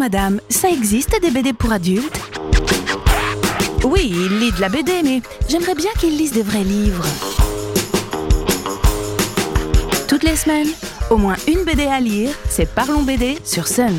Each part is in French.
madame, ça existe des BD pour adultes? Oui, il lit de la BD, mais j'aimerais bien qu'il lise des vrais livres. Toutes les semaines, au moins une BD à lire, c'est Parlons BD sur Sun.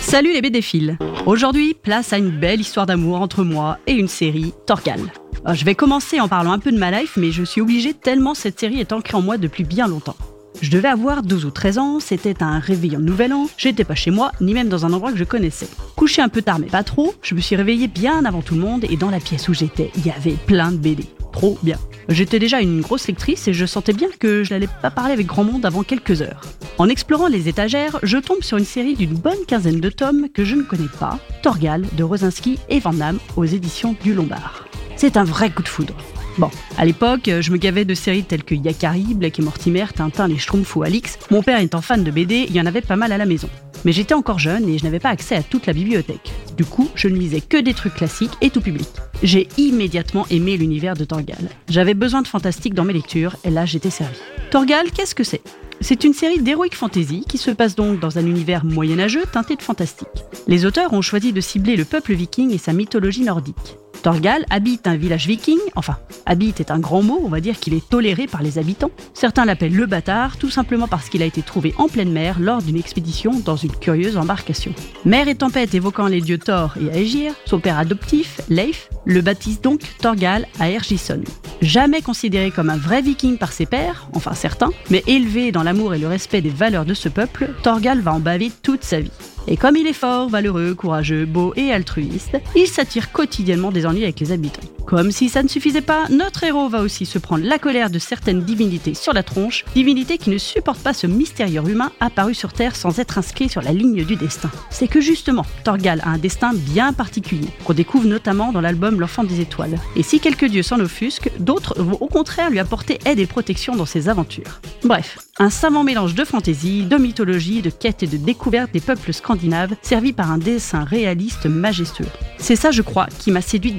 Salut les BD-philes Aujourd'hui, place à une belle histoire d'amour entre moi et une série, Torgal. Euh, je vais commencer en parlant un peu de ma life, mais je suis obligée tellement cette série est ancrée en moi depuis bien longtemps. Je devais avoir 12 ou 13 ans, c'était un réveillon de nouvel an, j'étais pas chez moi, ni même dans un endroit que je connaissais. Couché un peu tard mais pas trop, je me suis réveillée bien avant tout le monde et dans la pièce où j'étais, il y avait plein de BD. Trop bien. J'étais déjà une grosse lectrice et je sentais bien que je n'allais pas parler avec grand monde avant quelques heures. En explorant les étagères, je tombe sur une série d'une bonne quinzaine de tomes que je ne connais pas, Torgal de Rosinski et Van Damme aux éditions du Lombard. C'est un vrai coup de foudre. Bon, à l'époque, je me gavais de séries telles que Yakari, Black et Mortimer, Tintin, les Schtroumpfs ou Alix. Mon père étant fan de BD, il y en avait pas mal à la maison. Mais j'étais encore jeune et je n'avais pas accès à toute la bibliothèque. Du coup, je ne lisais que des trucs classiques et tout public. J'ai immédiatement aimé l'univers de Torgal. J'avais besoin de fantastique dans mes lectures et là j'étais servi. Torgal, qu'est-ce que c'est? C'est une série d'heroic fantasy qui se passe donc dans un univers moyenâgeux teinté de fantastique. Les auteurs ont choisi de cibler le peuple viking et sa mythologie nordique. Torgal habite un village viking, enfin, habite est un grand mot, on va dire qu'il est toléré par les habitants. Certains l'appellent le bâtard, tout simplement parce qu'il a été trouvé en pleine mer lors d'une expédition dans une curieuse embarcation. Mer et tempête évoquant les dieux Thor et Aegir, son père adoptif, Leif, le baptise donc Torgal à Ergisson. Jamais considéré comme un vrai viking par ses pères, enfin certains, mais élevé dans l'amour et le respect des valeurs de ce peuple, Torgal va en baver toute sa vie. Et comme il est fort, valeureux, courageux, beau et altruiste, il s'attire quotidiennement des avec les habitants. Comme si ça ne suffisait pas, notre héros va aussi se prendre la colère de certaines divinités sur la tronche, divinités qui ne supportent pas ce mystérieux humain apparu sur Terre sans être inscrit sur la ligne du destin. C'est que justement, Torgal a un destin bien particulier, qu'on découvre notamment dans l'album L'Enfant des Étoiles. Et si quelques dieux s'en offusquent, d'autres vont au contraire lui apporter aide et protection dans ses aventures. Bref, un savant mélange de fantaisie, de mythologie, de quête et de découverte des peuples scandinaves, servi par un dessin réaliste majestueux. C'est ça, je crois, qui m'a séduite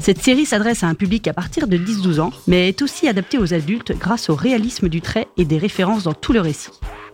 Cette série s'adresse à un public à partir de 10-12 ans, mais est aussi adaptée aux adultes grâce au réalisme du trait et des références dans tout le récit.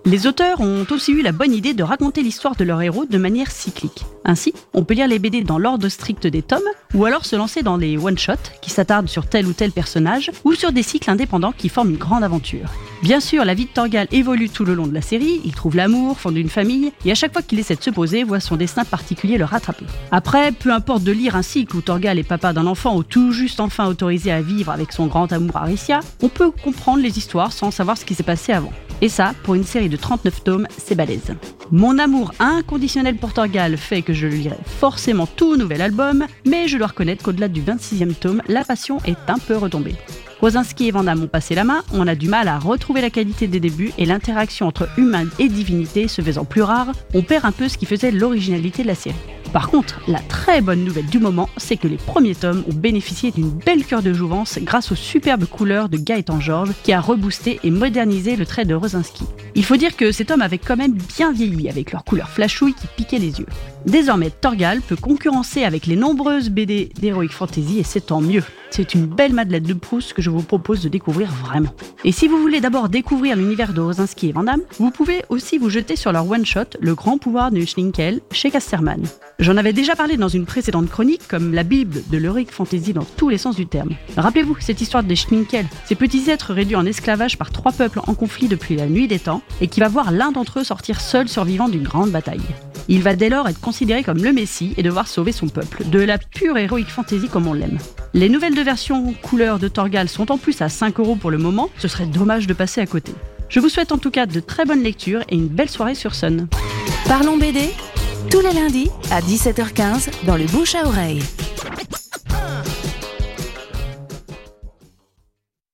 Les auteurs ont aussi eu la bonne idée de raconter l'histoire de leur héros de manière cyclique. Ainsi, on peut lire les BD dans l'ordre strict des tomes, ou alors se lancer dans les one-shots qui s'attardent sur tel ou tel personnage, ou sur des cycles indépendants qui forment une grande aventure. Bien sûr, la vie de Torgal évolue tout le long de la série, il trouve l'amour, fonde une famille, et à chaque fois qu'il essaie de se poser, voit son destin particulier le rattraper. Après, peu importe de lire un cycle où Torgal est papa d'un enfant ou tout juste enfin autorisé à vivre avec son grand amour Aricia, on peut comprendre les histoires sans savoir ce qui s'est passé avant. Et ça, pour une série de 39 tomes, c'est balèze. Mon amour inconditionnel pour Torgal fait que je lirai forcément tout nouvel album, mais je dois reconnaître qu'au-delà du 26e tome, la passion est un peu retombée. Rosinski et Vanda m'ont passé la main, on a du mal à retrouver la qualité des débuts et l'interaction entre humain et divinité se faisant plus rare, on perd un peu ce qui faisait l'originalité de la série. Par contre, la très bonne nouvelle du moment, c'est que les premiers tomes ont bénéficié d'une belle cœur de jouvence grâce aux superbes couleurs de Gaëtan Georges qui a reboosté et modernisé le trait de Rosinski. Il faut dire que cet homme avait quand même bien vieilli avec leurs couleurs flashouilles qui piquaient les yeux. Désormais, Torgal peut concurrencer avec les nombreuses BD d'Heroic Fantasy et c'est tant mieux. C'est une belle Madeleine de Proust que je vous propose de découvrir vraiment. Et si vous voulez d'abord découvrir l'univers de Rosinski et Van vous pouvez aussi vous jeter sur leur one-shot Le grand pouvoir de Schlinkel chez Casterman. J'en avais déjà parlé dans une précédente chronique comme la Bible de l'Heroic Fantasy dans tous les sens du terme. Rappelez-vous cette histoire des Schlinkel, ces petits êtres réduits en esclavage par trois peuples en conflit depuis la nuit des temps et qui va voir l'un d'entre eux sortir seul survivant d'une grande bataille. Il va dès lors être considéré comme le Messie et devoir sauver son peuple, de la pure Heroic Fantasy comme on l'aime. Les nouvelles de version couleur de Torgal sont en plus à 5 euros pour le moment, ce serait dommage de passer à côté. Je vous souhaite en tout cas de très bonnes lectures et une belle soirée sur Sun. Parlons BD tous les lundis à 17h15 dans le bouche à oreille.